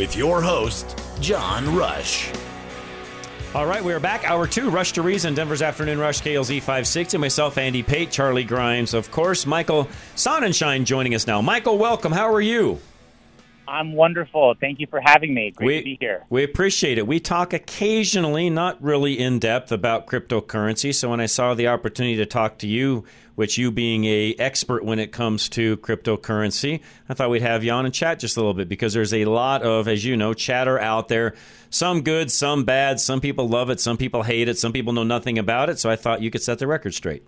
With your host, John Rush. All right, we are back. Hour two, Rush to Reason, Denver's Afternoon Rush, KLZ 560. Myself, Andy Pate, Charlie Grimes, of course. Michael Sonnenschein joining us now. Michael, welcome. How are you? I'm wonderful. Thank you for having me. Great we, to be here. We appreciate it. We talk occasionally, not really in depth, about cryptocurrency. So when I saw the opportunity to talk to you, which you being a expert when it comes to cryptocurrency, I thought we'd have you on and chat just a little bit because there's a lot of, as you know, chatter out there. Some good, some bad. Some people love it, some people hate it, some people know nothing about it. So I thought you could set the record straight.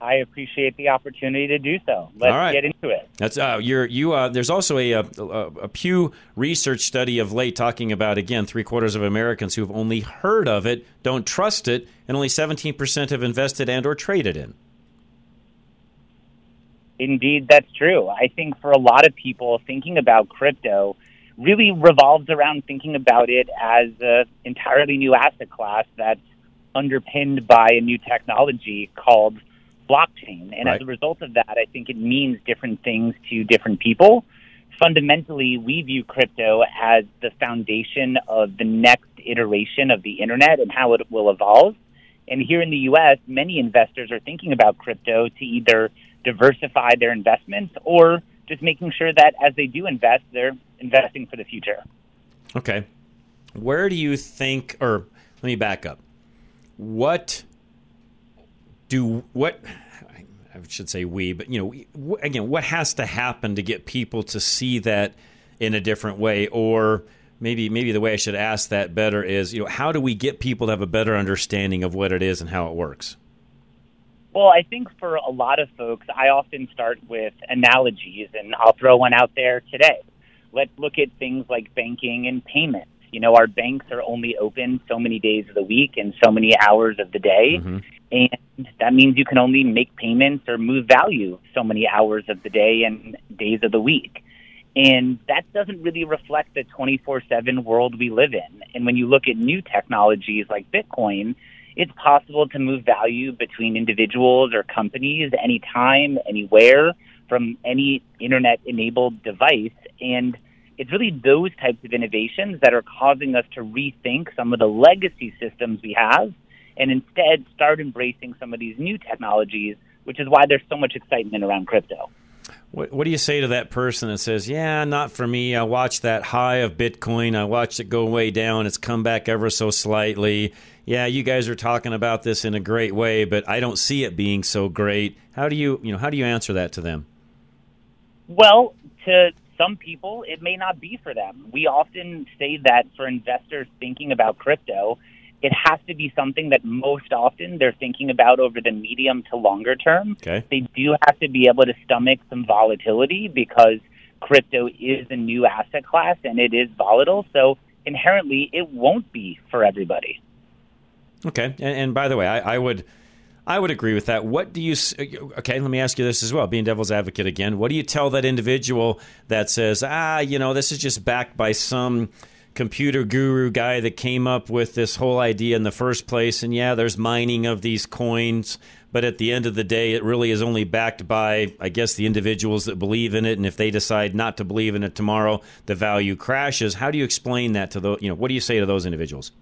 I appreciate the opportunity to do so. Let's right. get into it. That's uh, you're, you. Uh, there's also a, a, a Pew research study of late talking about again three quarters of Americans who have only heard of it, don't trust it, and only 17 percent have invested and or traded in. Indeed, that's true. I think for a lot of people, thinking about crypto really revolves around thinking about it as an entirely new asset class that's underpinned by a new technology called blockchain. And Right. as a result of that, I think it means different things to different people. Fundamentally, we view crypto as the foundation of the next iteration of the internet and how it will evolve. And here in the US, many investors are thinking about crypto to either diversify their investments or just making sure that as they do invest, they're investing for the future. Okay. Where do you think, or let me back up. What do, what, I should say we, but, you know, again, what has to happen to get people to see that in a different way? Or maybe, maybe the way I should ask that better is, you know, how do we get people to have a better understanding of what it is and how it works? Well, I think for a lot of folks, I often start with analogies, and I'll throw one out there today. Let's look at things like banking and payments. You know, our banks are only open so many days of the week and so many hours of the day. Mm-hmm. And that means you can only make payments or move value so many hours of the day and days of the week. And that doesn't really reflect the 24 7 world we live in. And when you look at new technologies like Bitcoin, it's possible to move value between individuals or companies anytime, anywhere, from any internet enabled device. And it's really those types of innovations that are causing us to rethink some of the legacy systems we have and instead start embracing some of these new technologies, which is why there's so much excitement around crypto. What, what do you say to that person that says, "Yeah, not for me. I watched that high of Bitcoin. I watched it go way down. It's come back ever so slightly. Yeah, you guys are talking about this in a great way, but I don't see it being so great." How do you, you know, how do you answer that to them? Well, to some people, it may not be for them. We often say that for investors thinking about crypto, it has to be something that most often they're thinking about over the medium to longer term. Okay. They do have to be able to stomach some volatility because crypto is a new asset class and it is volatile. So inherently, it won't be for everybody. Okay, and, and by the way, I, I would, I would agree with that. What do you? Okay, let me ask you this as well. Being devil's advocate again, what do you tell that individual that says, ah, you know, this is just backed by some computer guru guy that came up with this whole idea in the first place, and yeah, there's mining of these coins. But at the end of the day, it really is only backed by, I guess, the individuals that believe in it. And if they decide not to believe in it tomorrow, the value crashes. How do you explain that to those? You know, what do you say to those individuals?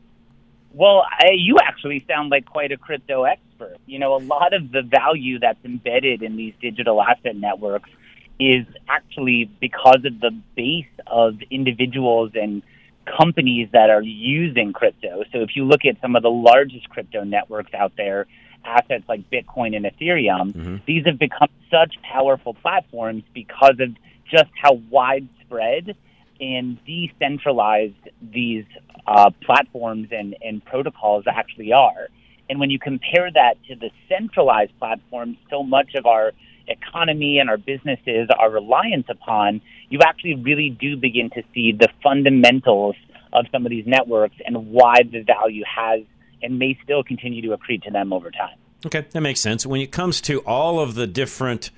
Well, I, you actually sound like quite a crypto expert. You know, a lot of the value that's embedded in these digital asset networks is actually because of the base of individuals and companies that are using crypto. So if you look at some of the largest crypto networks out there, assets like Bitcoin and Ethereum, Mm-hmm. these have become such powerful platforms because of just how widespread and decentralized these uh, platforms and, and protocols actually are. And when you compare that to the centralized platforms, so much of our economy and our businesses are reliant upon, you actually really do begin to see the fundamentals of some of these networks and why the value has and may still continue to accrete to them over time. Okay, that makes sense. When it comes to all of the different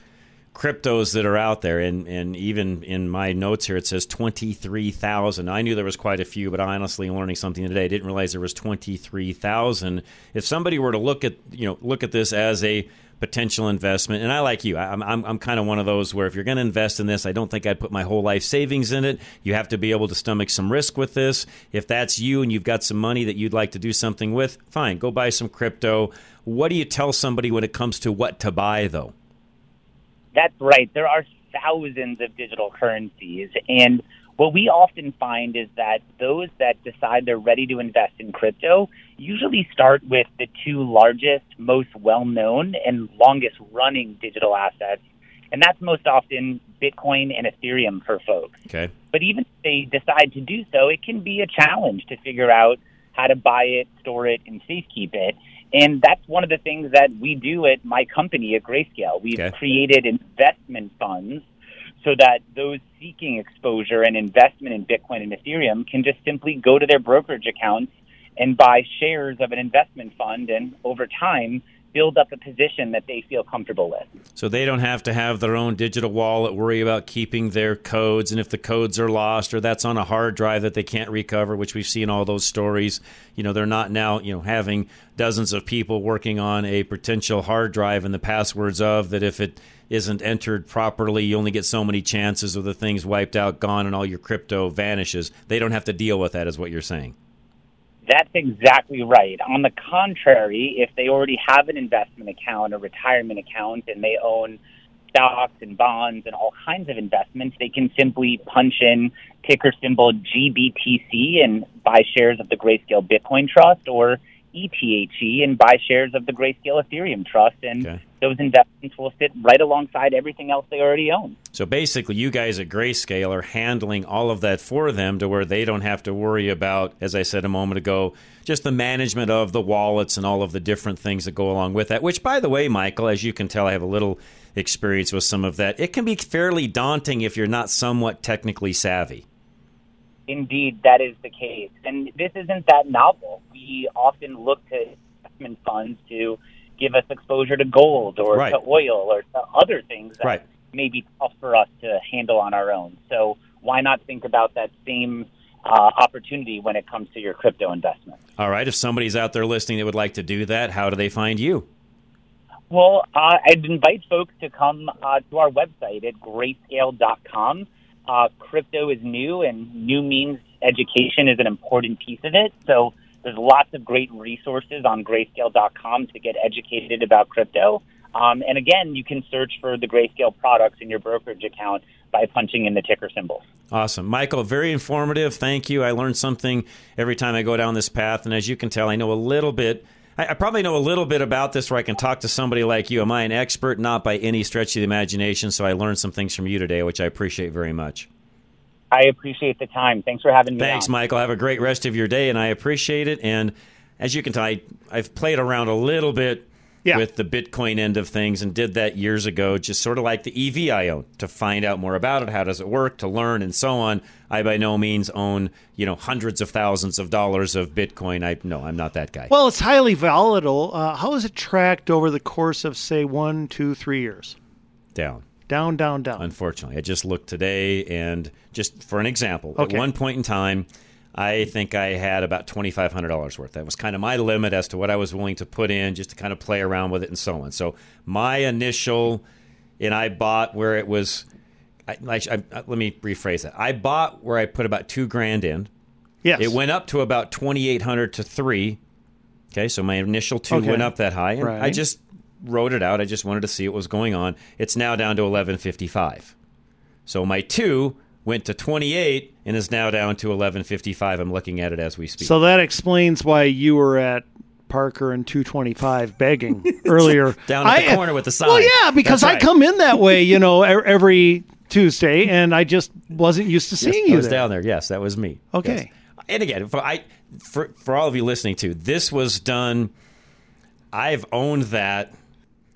cryptos that are out there, and, and even in my notes here, it says 23,000. I knew there was quite a few, but I honestly, learning something today, I didn't realize there was 23,000. If somebody were to look at, you know, look at this as a potential investment, and I like you, I'm, I'm, I'm kind of one of those where if you're going to invest in this, I don't think I'd put my whole life savings in it. You have to be able to stomach some risk with this. If that's you and you've got some money that you'd like to do something with, fine, go buy some crypto. What do you tell somebody when it comes to what to buy, though? That's right. There are thousands of digital currencies. And what we often find is that those that decide they're ready to invest in crypto usually start with the two largest, most well known, and longest running digital assets. And that's most often Bitcoin and Ethereum for folks. Okay. But even if they decide to do so, it can be a challenge to figure out how to buy it, store it, and safekeep it. And that's one of the things that we do at my company at Grayscale. We've Okay. created investment funds so that those seeking exposure and investment in Bitcoin and Ethereum can just simply go to their brokerage accounts and buy shares of an investment fund and over time build up a position that they feel comfortable with. So they don't have to have their own digital wallet, worry about keeping their codes, and if the codes are lost or that's on a hard drive that they can't recover, which we've seen all those stories. You know, they're not now, you know, having dozens of people working on a potential hard drive and the passwords of that if it isn't entered properly, you only get so many chances of the things wiped out, gone, and all your crypto vanishes. They don't have to deal with that, is what you're saying. That's exactly right. On the contrary, if they already have an investment account, a retirement account, and they own stocks and bonds and all kinds of investments, they can simply punch in ticker symbol GBTC and buy shares of the Grayscale Bitcoin Trust or ETHE and buy shares of the Grayscale Ethereum Trust. And Okay. those investments will sit right alongside everything else they already own. So basically, you guys at Grayscale are handling all of that for them to where they don't have to worry about, as I said a moment ago, just the management of the wallets and all of the different things that go along with that. Which, by the way, Michael, as you can tell, I have a little experience with some of that. It can be fairly daunting if you're not somewhat technically savvy. Indeed, that is the case. And this isn't that novel. We often look to investment funds to give us exposure to gold or Right. to oil or to other things that Right. may be tough for us to handle on our own. So why not think about that same uh, opportunity when it comes to your crypto investment? All right, if somebody's out there listening that would like to do that, how do they find you? Well, uh, I'd invite folks to come uh, to our website at grayscale.com. Uh, crypto is new, and new means education is an important piece of it. So there's lots of great resources on grayscale.com to get educated about crypto. Um, and again, you can search for the Grayscale products in your brokerage account by punching in the ticker symbols. Awesome. Michael, very informative. Thank you. I learn something every time I go down this path. And as you can tell, I know a little bit. I, I probably know a little bit about this where I can talk to somebody like you. Am I an expert? Not by any stretch of the imagination. So I learned some things from you today, which I appreciate very much. I appreciate the time. Thanks for having me. Thanks, on. Michael. Have a great rest of your day, and I appreciate it. And as you can tell, I, I've played around a little bit Yeah. with the Bitcoin end of things and did that years ago, just sort of like the EV I own to find out more about it, how does it work, to learn, and so on. I by no means own you know hundreds of thousands of dollars of Bitcoin. I no, I'm not that guy. Well, it's highly volatile. Uh, how is it tracked over the course of, say, one, two, three years? Down. Down, down, down. Unfortunately, I just looked today, and just for an example, Okay. at one point in time, I think I had about twenty five hundred dollars worth. That was kind of my limit as to what I was willing to put in, just to kind of play around with it and so on. So my initial, and I bought where it was. I, I, I, let me rephrase that. I bought where I put about two grand in. Yes. It went up to about twenty eight hundred to three. Okay, so my initial two Okay. went up that high, and I just wrote it out. I just wanted to see what was going on. It's now down to eleven fifty five. So my two went to 28 and is now down to 1155. I'm looking at it as we speak. So that explains why you were at Parker and 225 begging earlier. Down at the I- corner with the sign. Well, yeah, because That's I come in that way, you know, every Tuesday, and I just wasn't used to seeing Yes, you I was there. down there. Yes, that was me. Okay. Yes. And again, for I for for all of you listening to this was done. I've owned that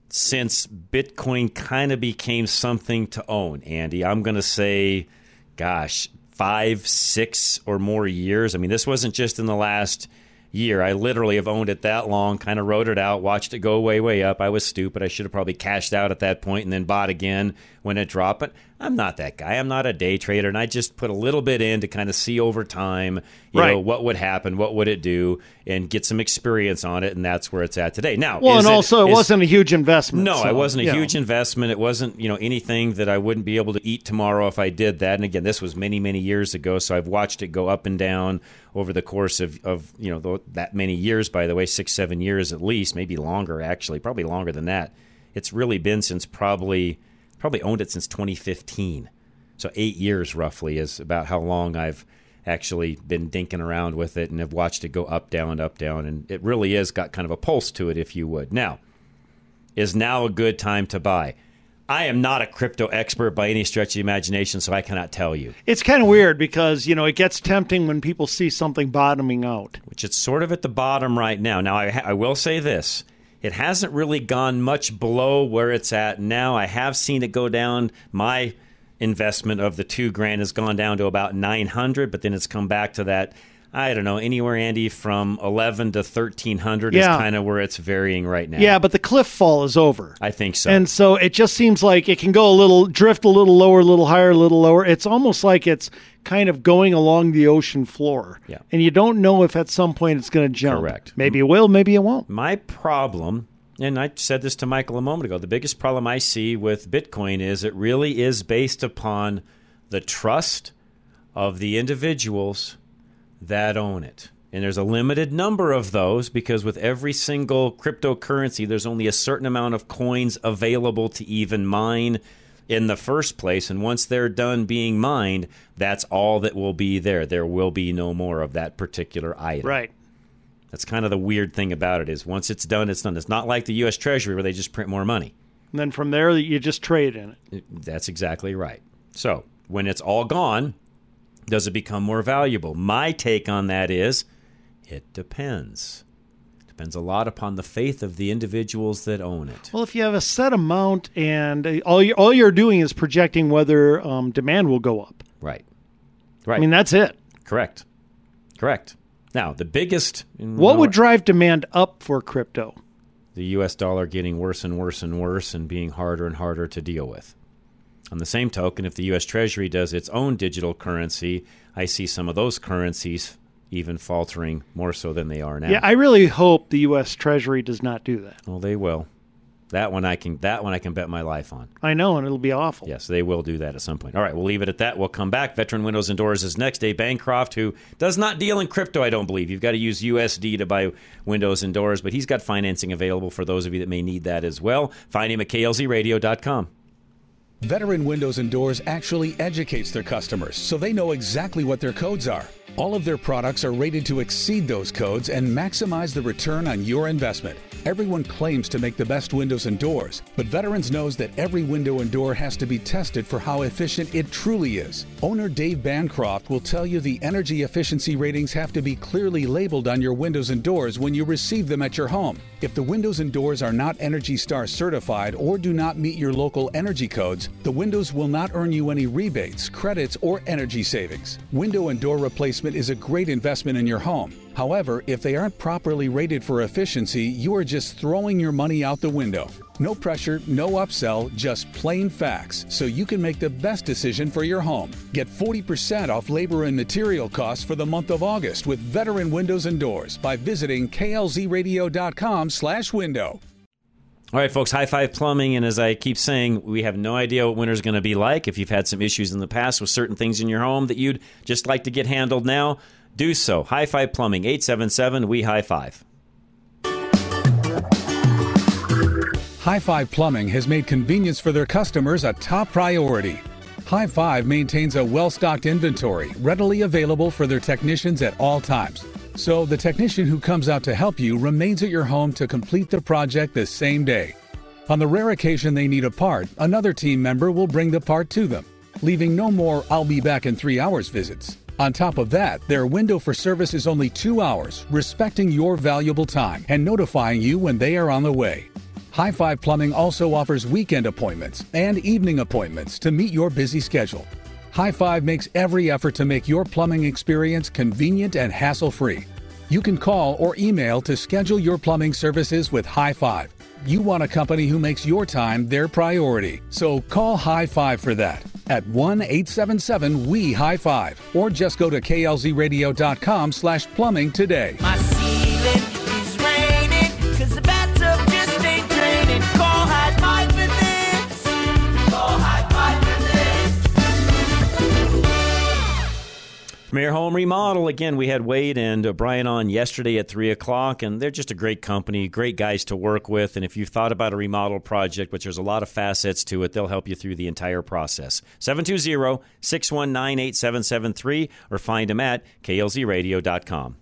since Bitcoin kind of became something to own. Andy, I'm going to say, gosh, five, six or more years. I mean, this wasn't just in the last year. I literally have owned it that long, kind of wrote it out, watched it go way, way up. I was stupid. I should have probably cashed out at that point and then bought again when it dropped. But I'm not that guy. I'm not a day trader. And I just put a little bit in to kind of see over time, you Right. know, what would happen, what would it do, and get some experience on it. And that's where it's at today. Now, Well, and also it is- wasn't a huge investment. no, so, it wasn't a know. huge investment. It wasn't, you know, anything that I wouldn't be able to eat tomorrow if I did that. And again, this was many, many years ago, so I've watched it go up and down over the course of, of you know, that many years. By the way, six, seven years at least, maybe longer. Actually, probably longer than that. It's really been since probably probably owned it since 2015. So eight years roughly is about how long I've actually been dinking around with it and have watched it go up, down, up, down, and it really is got kind of a pulse to it, if you would. Now, is now a good time to buy? I am not a crypto expert by any stretch of the imagination, so I cannot tell you. It's kind of weird because, you know, it gets tempting when people see something bottoming out. Which it's sort of at the bottom right now. Now, I, ha- I will say this. It hasn't really gone much below where it's at now. I have seen it go down. My investment of the two grand has gone down to about 900, but then it's come back to that. I don't know, anywhere, Andy, from 11 to 1300 is kind of where it's varying right now. Yeah, but the cliff fall is over. I think so. And so it just seems like it can go a little, drift a little lower, a little higher, a little lower. It's almost like it's kind of going along the ocean floor. Yeah. And you don't know if at some point it's going to jump. Correct. Maybe it will, maybe it won't. My problem, and I said this to Michael a moment ago, the biggest problem I see with Bitcoin is it really is based upon the trust of the individuals that own it. And there's a limited number of those because with every single cryptocurrency, there's only a certain amount of coins available to even mine in the first place. And once they're done being mined, that's all that will be there. There will be no more of that particular item. Right. That's kind of the weird thing about it is once it's done, it's done. It's not like the U.S. Treasury where they just print more money. And then from there, you just trade in it. That's exactly right. So when it's all gone, does it become more valuable? My take on that is it depends. Depends a lot upon the faith of the individuals that own it. Well, if you have a set amount and all, you're, all you're doing is projecting whether um, demand will go up. Right. Right. I mean, that's it. Correct. Correct. Now, the biggest. What would drive demand up for crypto? the US dollar getting worse and worse and worse and being harder and harder to deal with. On the same token, if the US Treasury does its own digital currency, I see some of those currencies even faltering more so than they are now. Yeah, I really hope the U.S. Treasury does not do that. well, they will. That one I can that one I can bet my life on. I know, and it'll be awful. Yes, they will do that at some point. All right, we'll leave it at that. We'll come back. Veteran Windows and Doors is next. Dave Bancroft, who does not deal in crypto, I don't believe. You've got to use USD to buy Windows and Doors, but he's got financing available for those of you that may need that as well. Find him at klzradio.com. Veteran Windows and Doors actually educates their customers so they know exactly what their codes are. All of their products are rated to exceed those codes and maximize the return on your investment. Everyone claims to make the best windows and doors, but Veterans knows that every window and door has to be tested for how efficient it truly is. Owner Dave Bancroft will tell you the energy efficiency ratings have to be clearly labeled on your windows and doors when you receive them at your home. If the windows and doors are not Energy Star certified or do not meet your local energy codes, the windows will not earn you any rebates, credits, or energy savings. Window and door replacement is a great investment in your home. However, if they aren't properly rated for efficiency, you are just throwing your money out the window. No pressure, no upsell, just plain facts, so you can make the best decision for your home. Get 40% off labor and material costs for the month of August with Veteran Windows and Doors by visiting klzradio.com/window. All right, folks, High Five Plumbing. And as I keep saying, we have no idea what winter's going to be like. If you've had some issues in the past with certain things in your home that you'd just like to get handled now, do so. High Five Plumbing, 877 We High Five. High Five Plumbing has made convenience for their customers a top priority. High Five maintains a well stocked inventory readily available for their technicians at all times. So the technician who comes out to help you remains at your home to complete the project the same day. On the rare occasion they need a part, another team member will bring the part to them, leaving no more I'll be back in three hours visits. On top of that, their window for service is only two hours, respecting your valuable time and notifying you when they are on the way. High Five Plumbing also offers weekend appointments and evening appointments to meet your busy schedule. High Five makes every effort to make your plumbing experience convenient and hassle free. You can call or email to schedule your plumbing services with High Five. You want a company who makes your time their priority, so call High Five for that at 1 877 We High Five or just go to klzradio.com slash plumbing today. My Premier Home Remodel. Again, we had Wade and uh, Brian on yesterday at 3 o'clock, and they're just a great company, great guys to work with. And if you've thought about a remodel project, which there's a lot of facets to it, they'll help you through the entire process. 720 619 8773 or find them at klzradio.com.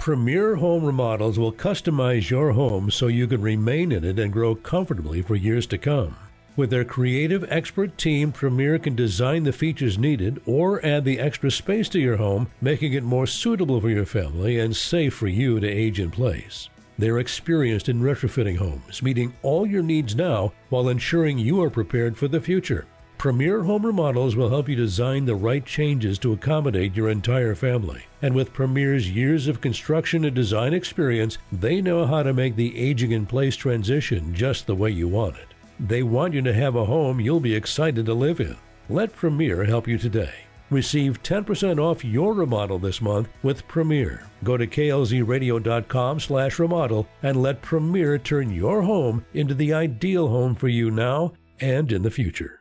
Premier Home Remodels will customize your home so you can remain in it and grow comfortably for years to come. With their creative expert team, Premier can design the features needed or add the extra space to your home, making it more suitable for your family and safe for you to age in place. They're experienced in retrofitting homes, meeting all your needs now while ensuring you are prepared for the future. Premier Home Remodels will help you design the right changes to accommodate your entire family. And with Premier's years of construction and design experience, they know how to make the aging in place transition just the way you want it. They want you to have a home you'll be excited to live in. Let Premier help you today. Receive 10% off your remodel this month with Premier. Go to klzradio.com slash remodel and let Premier turn your home into the ideal home for you now and in the future.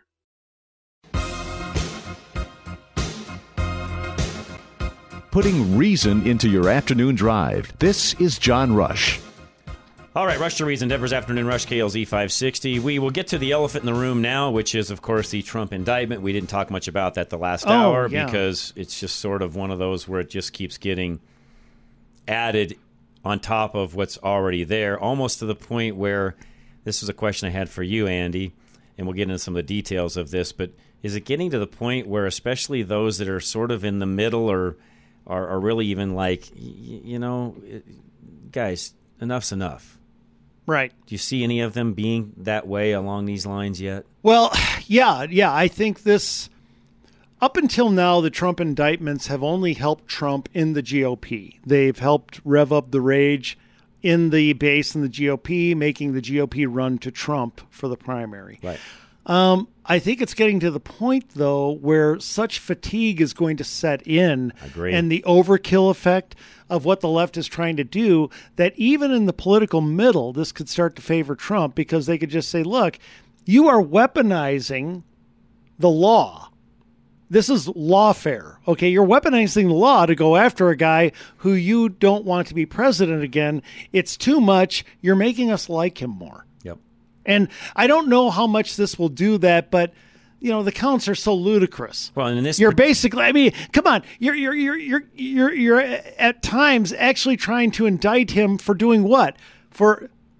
Putting reason into your afternoon drive. This is John Rush. All right, Rush to Reason, Denver's Afternoon Rush, KLZ 560. We will get to the elephant in the room now, which is, of course, the Trump indictment. We didn't talk much about that the last Oh, hour yeah. because it's just sort of one of those where it just keeps getting added on top of what's already there, almost to the point where this is a question I had for you, Andy, and we'll get into some of the details of this, but is it getting to the point where, especially those that are sort of in the middle or are, are really even like, you know, guys, enough's enough? Right. Do you see any of them being that way along these lines yet? Well, yeah, yeah. I think this, up until now, the Trump indictments have only helped Trump in the GOP. They've helped rev up the rage in the base in the GOP, making the GOP run to Trump for the primary. Right. Um, I think it's getting to the point, though, where such fatigue is going to set in, and the overkill effect of what the left is trying to do, that even in the political middle, this could start to favor Trump because they could just say, look, you are weaponizing the law. This is lawfare. Okay, you're weaponizing the law to go after a guy who you don't want to be president again. It's too much. You're making us like him more. And I don't know how much this will do that, but you know the counts are so ludicrous. Well, and in this, You're basically, I mean, come on, you're you're you're you're you're you're at times actually trying to indict him for doing what? For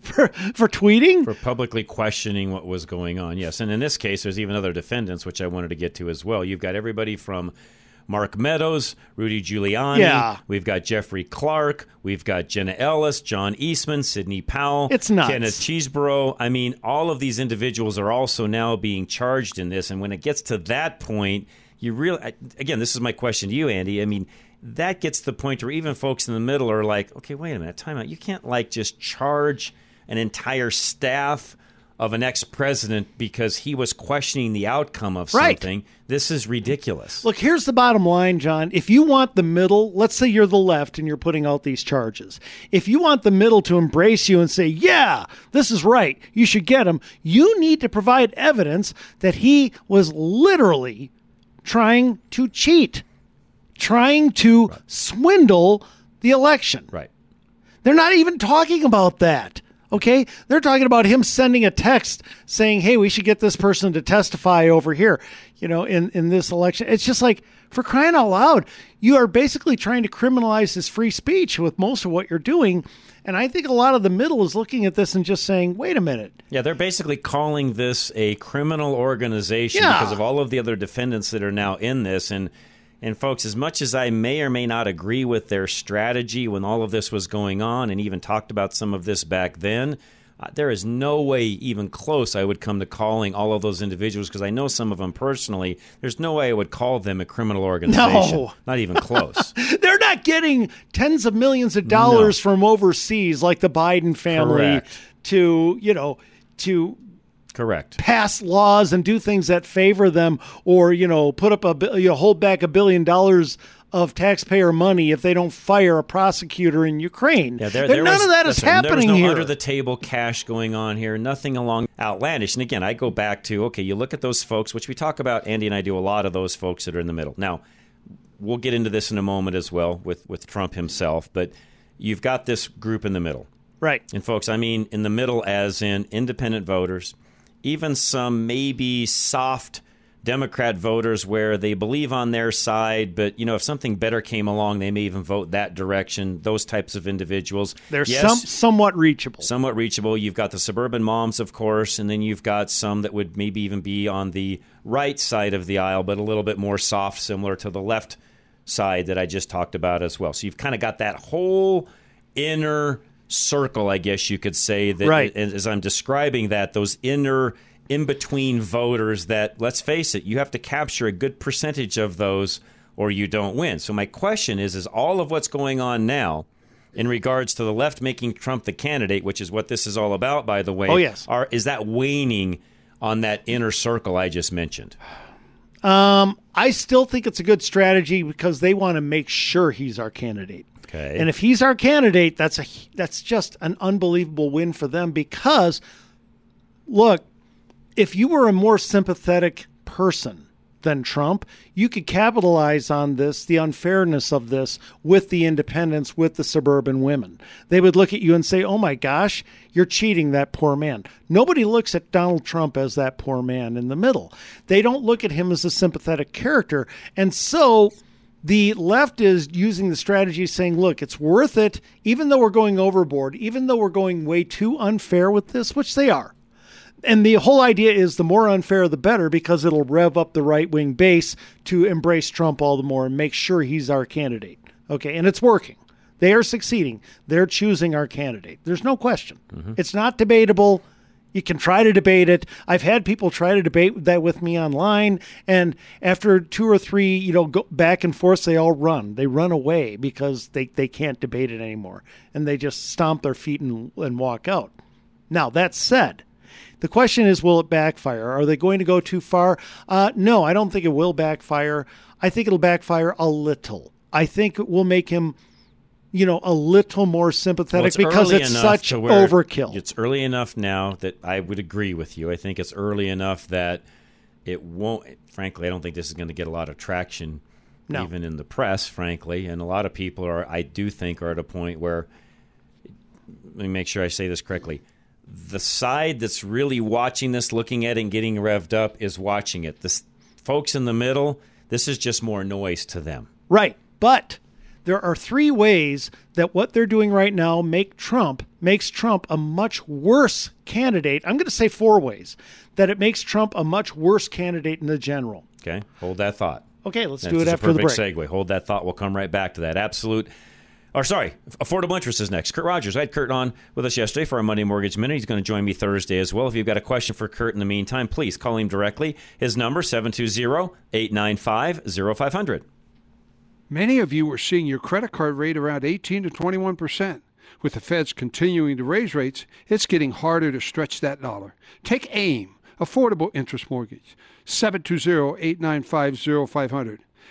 for for tweeting? for publicly questioning what was going on. Yes, and in this case, there's even other defendants, which I wanted to get to as well. You've got everybody from Mark Meadows, Rudy Giuliani. Yeah. We've got Jeffrey Clark. We've got Jenna Ellis, John Eastman, Sidney Powell. It's nuts. Kenneth Chesebro. I mean, all of these individuals are also now being charged in this. And when it gets to that point, you really, again, this is my question to you, Andy. I mean, that gets to the point where even folks in the middle are like, okay, wait a minute, time out. You can't like just charge an entire staff of an ex-president because he was questioning the outcome of Right. something. This is ridiculous. Look, here's the bottom line, John. If you want the middle, let's say you're the left and you're putting out these charges. If you want the middle to embrace you and say, yeah, this is right, you should get him, you need to provide evidence that he was literally trying to cheat, trying to swindle the election. Right. They're not even talking about that. Okay? They're talking about him sending a text saying, "Hey, we should get this person to testify over here." You know, in in this election. It's just like for crying out loud, you are basically trying to criminalize his free speech with most of what you're doing. And I think a lot of the middle is looking at this and just saying, "Wait a minute. Yeah, they're basically calling this a criminal organization Yeah. because of all of the other defendants that are now in this. And and folks, as much as I may or may not agree with their strategy when all of this was going on, and even talked about some of this back then, uh, there is no way even close I would come to calling all of those individuals because I know some of them personally. There's no way I would call them a criminal organization. No. not even close. They're not getting tens of millions of dollars from overseas like the Biden family Correct. to, you know, to Correct. pass laws and do things that favor them or, you know, put up a you know, hold back a billion dollars of taxpayer money if they don't fire a prosecutor in Ukraine. Yeah, there, there none was, of that is listen, There was happening no here. under the table cash going on here. Nothing along outlandish. And again, I go back to okay, you look at those folks, which we talk about. Andy and I do a lot of those folks that are in the middle. Now, we'll get into this in a moment as well with with Trump himself, but you've got this group in the middle. Right. And folks, I mean in the middle as in independent voters, even some maybe soft Democrat voters where they believe on their side, but you know if something better came along, they may even vote that direction. Those types of individuals. They're Yes, some, somewhat reachable. somewhat reachable. You've got the suburban moms, of course, and then you've got some that would maybe even be on the right side of the aisle, but a little bit more soft, similar to the left side that I just talked about as well. So you've kind of got that whole inner circle, I guess you could say, that Right. as I'm describing that, those inner in between voters that, let's face it, you have to capture a good percentage of those or you don't win. So my question is is all of what's going on now in regards to the left making Trump the candidate, which is what this is all about by the way. Oh, yes. Are is that waning on that inner circle I just mentioned? Um, I still think it's a good strategy because they want to make sure he's our candidate. Okay. And if he's our candidate, that's a that's just an unbelievable win for them because look, if you were a more sympathetic person than Trump, you could capitalize on this, the unfairness of this with the independents, with the suburban women. They would look at you and say, "Oh my gosh, you're cheating that poor man." Nobody looks at Donald Trump as that poor man in the middle. They don't look at him as a sympathetic character. And so the left is using the strategy saying, look, it's worth it, even though we're going overboard, even though we're going way too unfair with this, which they are. And the whole idea is the more unfair, the better, because it'll rev up the right wing base to embrace Trump all the more and make sure he's our candidate. Okay. And it's working. They are succeeding. They're choosing our candidate. There's no question. Mm-hmm. It's not debatable. You can try to debate it. I've had people try to debate that with me online, and after two or three, you know, go back and forth, they all run. They run away because they, they can't debate it anymore, and they just stomp their feet and, and walk out. Now that said, the question is, will it backfire? Are they going to go too far? Uh, no, I don't think it will backfire. I think it'll backfire a little. I think it will make him, you know, a little more Well, sympathetic it's because it's such overkill. It's early enough now that I would agree with you. I think it's early enough that it won't. Frankly, I don't think this is going to get a lot of traction, No. even in the press. Frankly, and a lot of people are. I do think are at a point where. Let me make sure I say this correctly. The side that's really watching this, looking at it, and getting revved up is watching it. The folks in the middle, this is just more noise to them. Right. But there are three ways that what they're doing right now make Trump makes Trump a much worse candidate. I'm going to say four ways that it makes Trump a much worse candidate in the general. Okay, hold that thought. Okay, let's That's do it after the break. perfect segue. Hold that thought. We'll come right back to that. Absolute. Or sorry, affordable interest is next. Kurt Rogers. I had Kurt on with us yesterday for our Monday Mortgage Minute. He's going to join me Thursday as well. If you've got a question for Kurt in the meantime, please call him directly. His number 720-895-0500. Many of you are seeing your credit card rate around 18 to 21 percent. With the feds continuing to raise rates, it's getting harder to stretch that dollar. Take AIM, Affordable Interest Mortgage, 720-895-0500.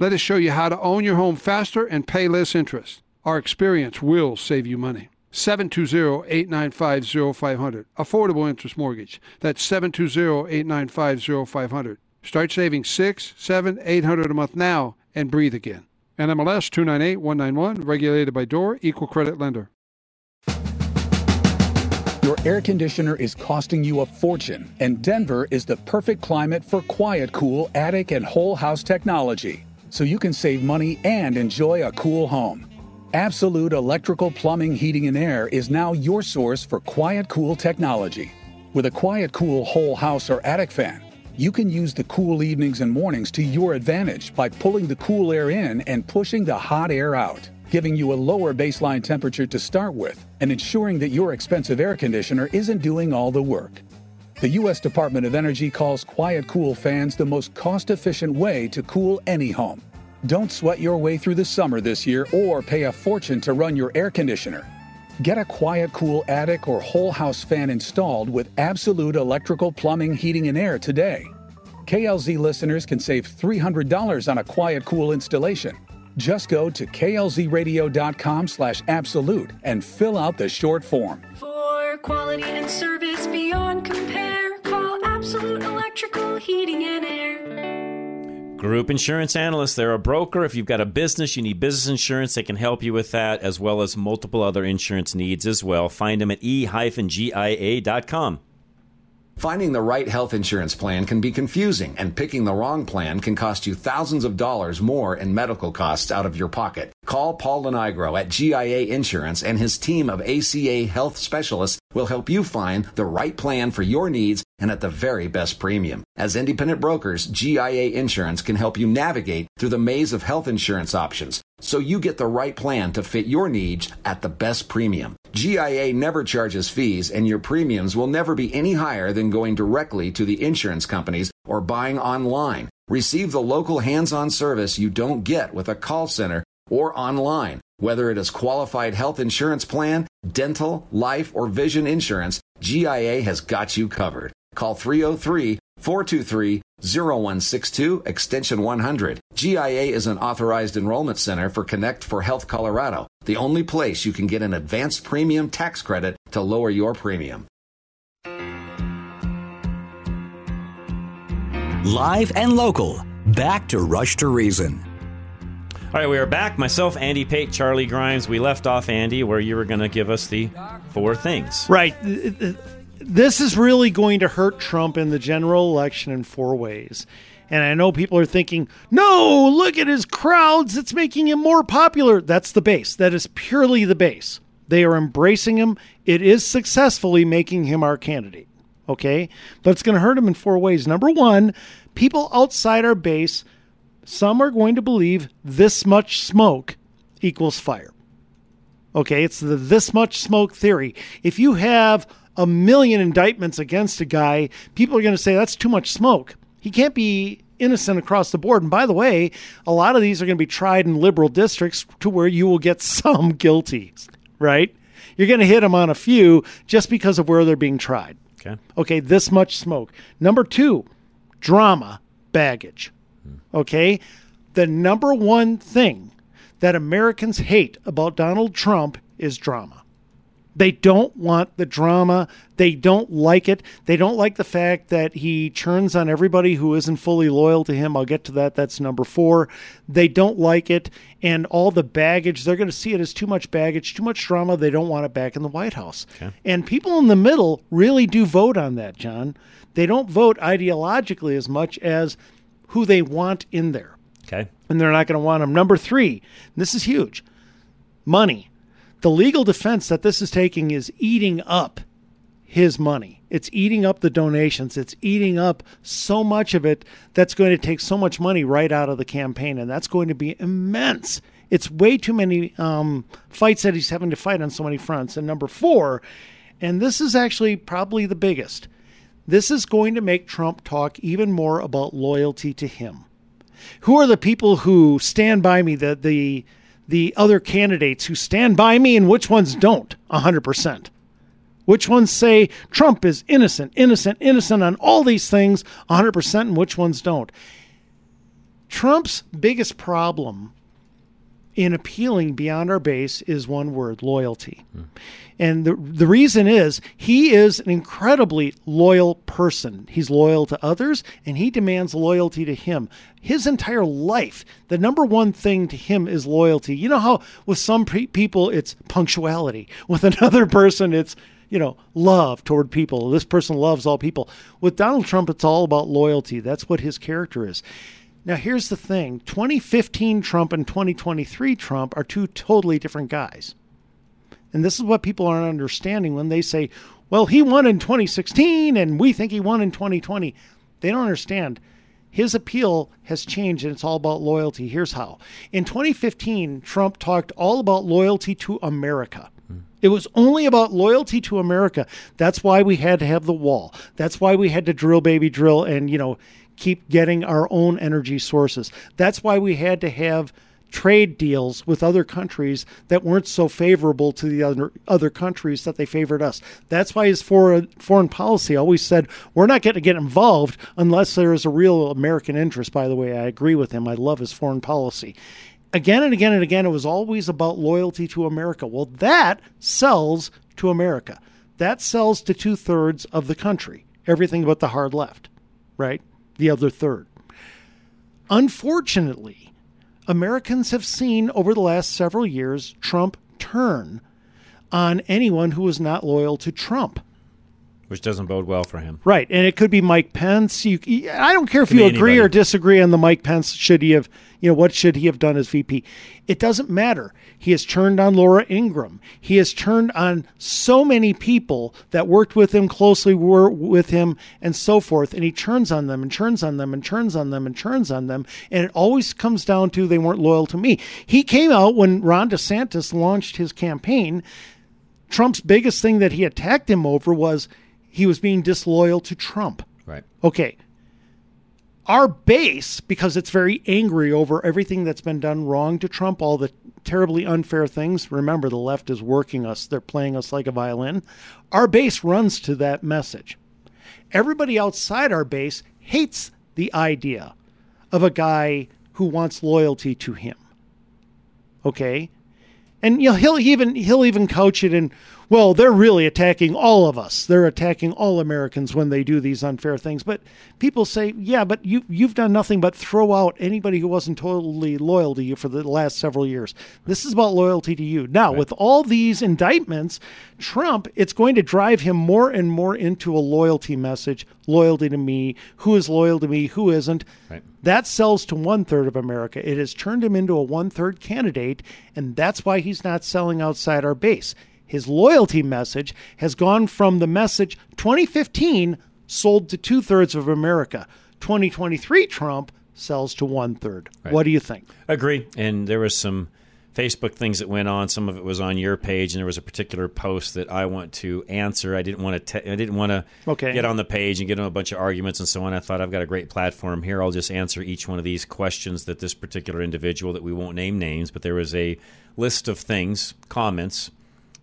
Let us show you how to own your home faster and pay less interest. Our experience will save you money. 720-895-0500. Affordable interest mortgage. That's 720-895-0500. Start saving 6, 7, 800 a month now and breathe again. NMLS 298191, regulated by DOR, equal credit lender. Your air conditioner is costing you a fortune, and Denver is the perfect climate for quiet, cool attic and whole house technology. So you can save money and enjoy a cool home. Absolute Electrical Plumbing, Heating, and Air is now your source for quiet, cool technology. With a quiet, cool whole house or attic fan, you can use the cool evenings and mornings to your advantage by pulling the cool air in and pushing the hot air out, giving you a lower baseline temperature to start with and ensuring that your expensive air conditioner isn't doing all the work. The U.S. Department of Energy calls quiet, cool fans the most cost efficient way to cool any home. Don't sweat your way through the summer this year or pay a fortune to run your air conditioner. Get a quiet, cool attic or whole house fan installed with absolute electrical plumbing, heating, and air today. KLZ listeners can save $300 on a quiet, cool installation. Just go to klzradio.com slash absolute and fill out the short form. For quality and service beyond Absolute Electrical Heating and Air. Group insurance analysts, they're a broker. If you've got a business, you need business insurance, they can help you with that, as well as multiple other insurance needs as well. Find them at e-gia.com. Finding the right health insurance plan can be confusing, and picking the wrong plan can cost you thousands of dollars more in medical costs out of your pocket. Call Paul Lenigro at GIA Insurance, and his team of ACA health specialists will help you find the right plan for your needs and at the very best premium. As independent brokers, GIA Insurance can help you navigate through the maze of health insurance options so you get the right plan to fit your needs at the best premium. GIA never charges fees, and your premiums will never be any higher than going directly to the insurance companies or buying online. Receive the local hands on service you don't get with a call center or online. Whether it is qualified health insurance plan, dental, life, or vision insurance, GIA has got you covered. Call 303 423 0162 extension 100. GIA is an authorized enrollment center for Connect for Health Colorado, the only place you can get an advanced premium tax credit to lower your premium. Live and local. Back to Rush to Reason. All right, we are back. Myself, Andy Pate, Charlie Grimes. We left off, Andy, where you were going to give us the four things. Right. This is really going to hurt Trump in the general election in four ways. And I know people are thinking, no, look at his crowds. It's making him more popular. That's the base. That is purely the base. They are embracing him. It is successfully making him our candidate. Okay. But it's going to hurt him in four ways. Number one, people outside our base, some are going to believe this much smoke equals fire. Okay. It's the this much smoke theory. If you have a million indictments against a guy, people are going to say that's too much smoke. He can't be innocent across the board. And by the way, a lot of these are going to be tried in liberal districts to where you will get some guilty, right? You're going to hit them on a few just because of where they're being tried. Okay. Okay, this much smoke. Number two, drama baggage. Okay. The number one thing that Americans hate about Donald Trump is drama. They don't want the drama. They don't like it. They don't like the fact that he churns on everybody who isn't fully loyal to him. I'll get to that. That's number four. They don't like it. And all the baggage, they're going to see it as too much baggage, too much drama. They don't want it back in the White House. Okay. And people in the middle really do vote on that, John. They don't vote ideologically as much as who they want in there. Okay. And they're not going to want them. Number three, this is huge money the legal defense that this is taking is eating up his money. It's eating up the donations. It's eating up so much of it that's going to take so much money right out of the campaign, and that's going to be immense. It's way too many um, fights that he's having to fight on so many fronts. And number four, and this is actually probably the biggest, this is going to make Trump talk even more about loyalty to him. Who are the people who stand by me? The the the other candidates who stand by me and which ones don't 100%. Which ones say Trump is innocent, innocent, innocent on all these things 100%, and which ones don't? Trump's biggest problem in appealing beyond our base is one word loyalty. Hmm. And the, the reason is he is an incredibly loyal person. He's loyal to others and he demands loyalty to him. His entire life, the number one thing to him is loyalty. You know how with some pre- people it's punctuality, with another person it's you know, love toward people. This person loves all people. With Donald Trump, it's all about loyalty. That's what his character is. Now, here's the thing 2015 Trump and 2023 Trump are two totally different guys. And this is what people aren't understanding when they say, well, he won in 2016 and we think he won in 2020. They don't understand. His appeal has changed and it's all about loyalty. Here's how. In 2015, Trump talked all about loyalty to America. Hmm. It was only about loyalty to America. That's why we had to have the wall. That's why we had to drill, baby, drill, and, you know, keep getting our own energy sources. That's why we had to have trade deals with other countries that weren't so favorable to the other other countries that they favored us. That's why his foreign foreign policy always said we're not going to get involved unless there is a real American interest. By the way, I agree with him. I love his foreign policy. Again and again and again, it was always about loyalty to America. Well, that sells to America. That sells to two thirds of the country. Everything but the hard left, right? The other third. Unfortunately, Americans have seen over the last several years Trump turn on anyone who is not loyal to Trump. Which doesn't bode well for him. Right, and it could be Mike Pence. You, I don't care if you agree or disagree on the Mike Pence. Should he have, you know, what should he have done as VP? It doesn't matter. He has turned on Laura Ingraham. He has turned on so many people that worked with him closely, were with him, and so forth. And he turns on them and turns on them and turns on them and turns on them. And it always comes down to they weren't loyal to me. He came out when Ron DeSantis launched his campaign. Trump's biggest thing that he attacked him over was he was being disloyal to Trump. Right. Okay. Our base, because it's very angry over everything that's been done wrong to Trump, all the terribly unfair things. Remember, the left is working us, they're playing us like a violin. Our base runs to that message. Everybody outside our base hates the idea of a guy who wants loyalty to him. Okay? And you know, he'll even he'll even couch it in, well, they're really attacking all of us. They're attacking all Americans when they do these unfair things. But people say, yeah, but you you've done nothing but throw out anybody who wasn't totally loyal to you for the last several years. This is about loyalty to you. Now, with all these indictments, Trump, it's going to drive him more and more into a loyalty message, loyalty to me, who is loyal to me, who isn't. Right. That sells to one third of America. It has turned him into a one third candidate, and that's why he's not selling outside our base. His loyalty message has gone from the message 2015 sold to two thirds of America. 2023 Trump sells to one third. Right. What do you think? Agree. And there was some Facebook things that went on. Some of it was on your page, and there was a particular post that I want to answer. I didn't want to. Te- I didn't want to Okay. get on the page and get on a bunch of arguments and so on. I thought I've got a great platform here. I'll just answer each one of these questions that this particular individual that we won't name names, but there was a list of things, comments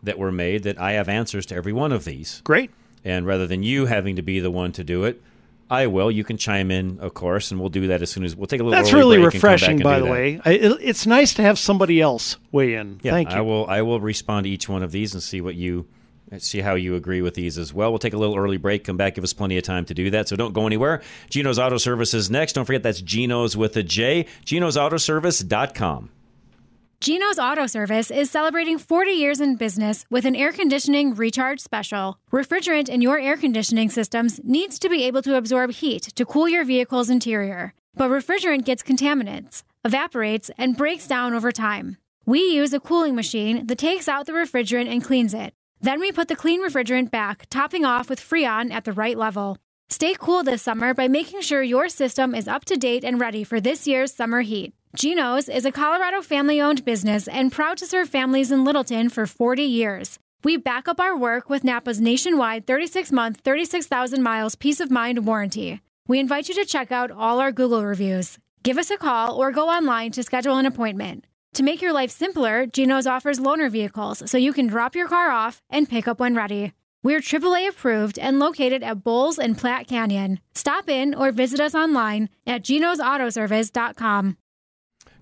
that were made that I have answers to every one of these. Great. And rather than you having to be the one to do it, I will. You can chime in, of course, and we'll do that as soon as we'll take a little. That's really break and come back refreshing, by the that. way. I, it, it's nice to have somebody else weigh in. Yeah, Thank you. I will. I will respond to each one of these and see what you see how you agree with these as well. We'll take a little early break. Come back. Give us plenty of time to do that. So don't go anywhere. Geno's Auto Service is next. Don't forget that's Geno's with a J. Geno'sAutoservice.com. Geno's Auto Service is celebrating 40 years in business with an air conditioning recharge special. Refrigerant in your air conditioning systems needs to be able to absorb heat to cool your vehicle's interior. But refrigerant gets contaminants, evaporates, and breaks down over time. We use a cooling machine that takes out the refrigerant and cleans it. Then we put the clean refrigerant back, topping off with Freon at the right level. Stay cool this summer by making sure your system is up to date and ready for this year's summer heat. Geno's is a Colorado family owned business and proud to serve families in Littleton for 40 years. We back up our work with Napa's nationwide 36 month, 36,000 miles peace of mind warranty. We invite you to check out all our Google reviews. Give us a call or go online to schedule an appointment. To make your life simpler, Geno's offers loaner vehicles so you can drop your car off and pick up when ready. We're AAA approved and located at Bowles and Platte Canyon. Stop in or visit us online at genosautoservice.com.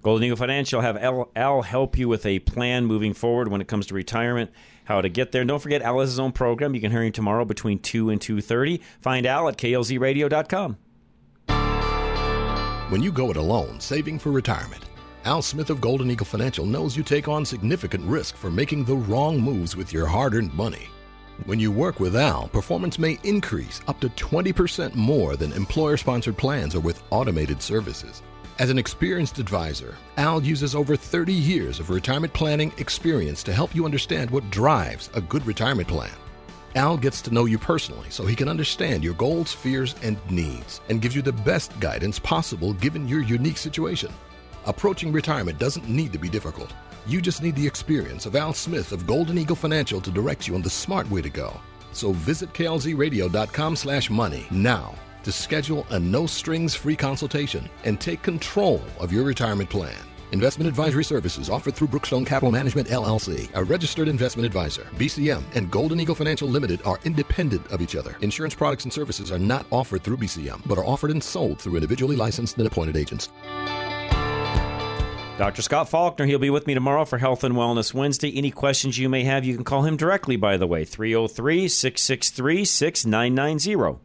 Golden Eagle Financial have Al, Al help you with a plan moving forward when it comes to retirement, how to get there. And don't forget Al has his own program. You can hear him tomorrow between 2 and 2.30. Find Al at klzradio.com. When you go it alone, saving for retirement, Al Smith of Golden Eagle Financial knows you take on significant risk for making the wrong moves with your hard earned money. When you work with Al, performance may increase up to 20% more than employer sponsored plans or with automated services. As an experienced advisor, Al uses over 30 years of retirement planning experience to help you understand what drives a good retirement plan. Al gets to know you personally so he can understand your goals, fears, and needs and gives you the best guidance possible given your unique situation. Approaching retirement doesn't need to be difficult. You just need the experience of Al Smith of Golden Eagle Financial to direct you on the smart way to go. So visit klzradio.com slash money now to schedule a no-strings free consultation and take control of your retirement plan. Investment advisory services offered through Brookstone Capital Management LLC, a registered investment advisor. BCM and Golden Eagle Financial Limited are independent of each other. Insurance products and services are not offered through BCM, but are offered and sold through individually licensed and appointed agents. Dr. Scott Faulkner, he'll be with me tomorrow for Health and Wellness Wednesday. Any questions you may have, you can call him directly, by the way, 303 663 6990.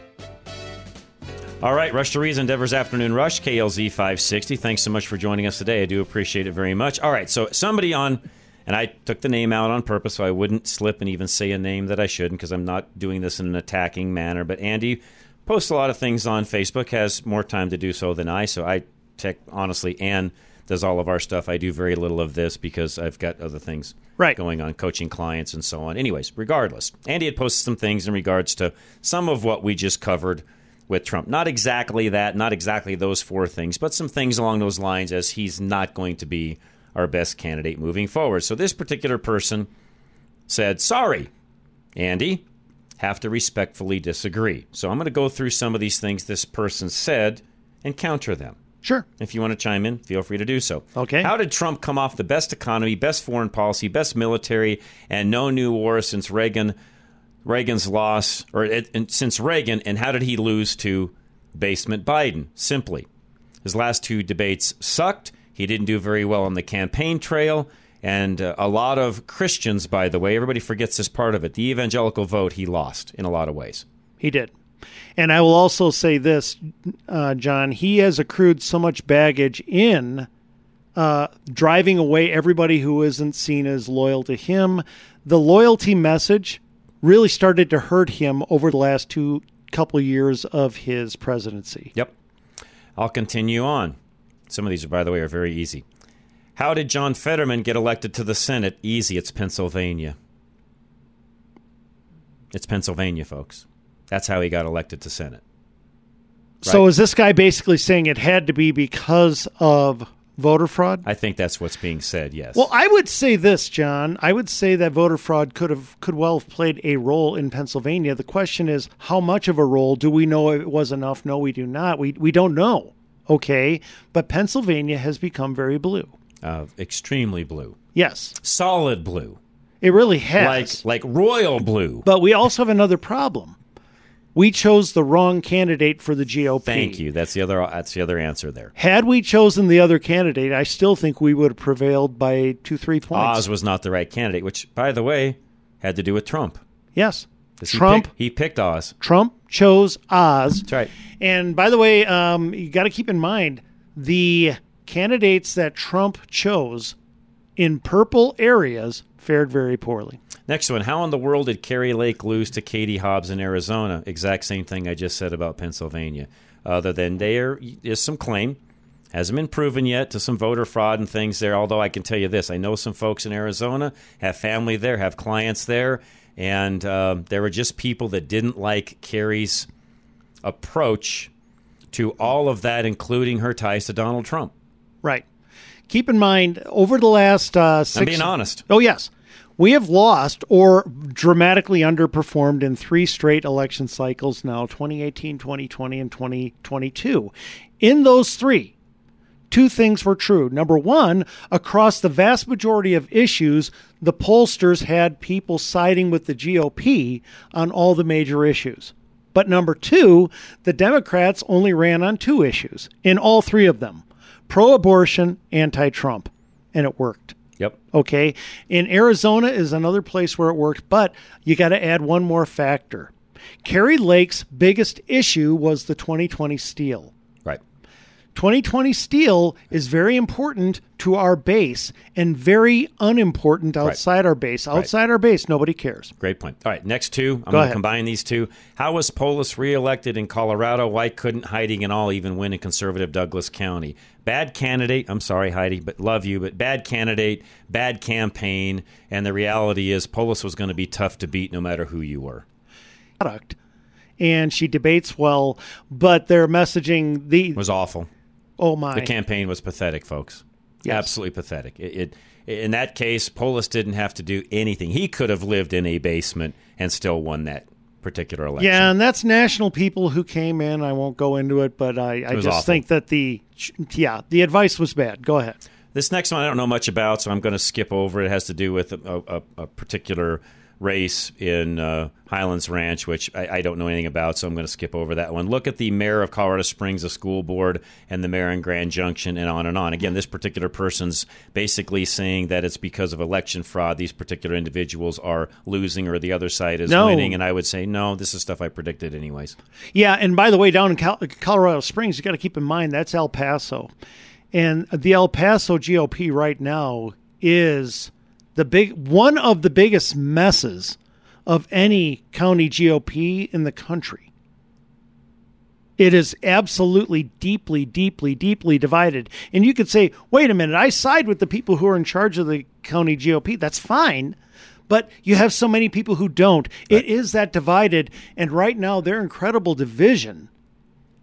All right, Rush to Reason, Denver's Afternoon Rush, KLZ 560. Thanks so much for joining us today. I do appreciate it very much. All right, so somebody on, and I took the name out on purpose so I wouldn't slip and even say a name that I shouldn't because I'm not doing this in an attacking manner. But Andy posts a lot of things on Facebook, has more time to do so than I. So I, tech, honestly, Ann does all of our stuff. I do very little of this because I've got other things right. going on, coaching clients and so on. Anyways, regardless, Andy had posted some things in regards to some of what we just covered with Trump. Not exactly that, not exactly those four things, but some things along those lines as he's not going to be our best candidate moving forward. So this particular person said, Sorry, Andy, have to respectfully disagree. So I'm going to go through some of these things this person said and counter them. Sure. If you want to chime in, feel free to do so. Okay. How did Trump come off the best economy, best foreign policy, best military, and no new war since Reagan? Reagan's loss, or since Reagan, and how did he lose to basement Biden? Simply, his last two debates sucked. He didn't do very well on the campaign trail, and uh, a lot of Christians, by the way, everybody forgets this part of it. The evangelical vote he lost in a lot of ways. He did. And I will also say this, uh, John, he has accrued so much baggage in uh, driving away everybody who isn't seen as loyal to him. The loyalty message really started to hurt him over the last two couple years of his presidency. Yep. I'll continue on. Some of these, by the way, are very easy. How did John Fetterman get elected to the Senate? Easy. It's Pennsylvania. It's Pennsylvania, folks. That's how he got elected to Senate. So is this guy basically saying it had to be because of voter fraud? I think that's what's being said. Yes. Well, I would say this, John. I would say that voter fraud could have could well have played a role in Pennsylvania. The question is, how much of a role? Do we know it was enough? No, we do not. We we don't know. Okay, but Pennsylvania has become very blue. Uh, extremely blue. Yes, solid blue. It really has, like like royal blue. But we also have another problem. We chose the wrong candidate for the GOP. Thank you. That's the other. That's the other answer there. Had we chosen the other candidate, I still think we would have prevailed by two, three points. Oz was not the right candidate, which, by the way, had to do with Trump. Yes. 'Cause he Trump. picked- He picked, Oz. Trump chose Oz. That's right. And by the way, um, you got to keep in mind the candidates that Trump chose in purple areas fared very poorly. Next one. How in the world did Kari Lake lose to Katie Hobbs in Arizona? Exact same thing I just said about Pennsylvania. Other than there is some claim, hasn't been proven yet, to some voter fraud and things there. Although I can tell you this I know some folks in Arizona, have family there, have clients there, and um, there were just people that didn't like Kari's approach to all of that, including her ties to Donald Trump. Right. Keep in mind, over the last uh, 6 I'm being honest. Oh yes, we have lost or dramatically underperformed in three straight election cycles now: 2018, 2020, and 2022. In those three, two things were true. Number one, across the vast majority of issues, the pollsters had people siding with the GOP on all the major issues. But number two, the Democrats only ran on two issues in all three of them pro abortion, anti Trump. And it worked. Yep. Okay. In Arizona is another place where it worked, but you got to add one more factor. Kari Lake's biggest issue was the 2020 steal. Right. 2020 steal is very important to our base and very unimportant outside our base. Outside our base, nobody cares. Great point. All right, next two. I'm Go going ahead. to combine these two. How was Polis reelected in Colorado? Why couldn't Heidi Ganahl even win in conservative Douglas County? Bad candidate. I'm sorry, Heidi, but love you. But bad candidate, bad campaign, and the reality is Polis was going to be tough to beat no matter who you were. Product. And she debates well, but their messaging the It was awful. oh my The campaign was pathetic, folks. Absolutely pathetic. It, it in that case, Polis didn't have to do anything. He could have lived in a basement and still won that particular election. Yeah, and that's national people who came in. I won't go into it, but I, I just awful. think that the yeah the advice was bad. Go ahead. This next one I don't know much about, so I'm going to skip over. It has to do with a, a, a particular race in uh, Highlands Ranch, which I, I don't know anything about, so I'm going to skip over that one. Look at the mayor of Colorado Springs, the school board, and the mayor in Grand Junction, and on and on. Again, this particular person's basically saying that it's because of election fraud these particular individuals are losing or the other side is No. winning, and I would say no. This is stuff I predicted anyways. Yeah, and by the way, down in Cal- Colorado Springs, you got to keep in mind that's El Paso, and the El Paso GOP right now is the big one of the biggest messes of any county GOP in the country. It is absolutely deeply, deeply, deeply divided. And you could say, wait a minute, I side with the people who are in charge of the county GOP. That's fine. But you have so many people who don't. It is that divided. And right now, their incredible division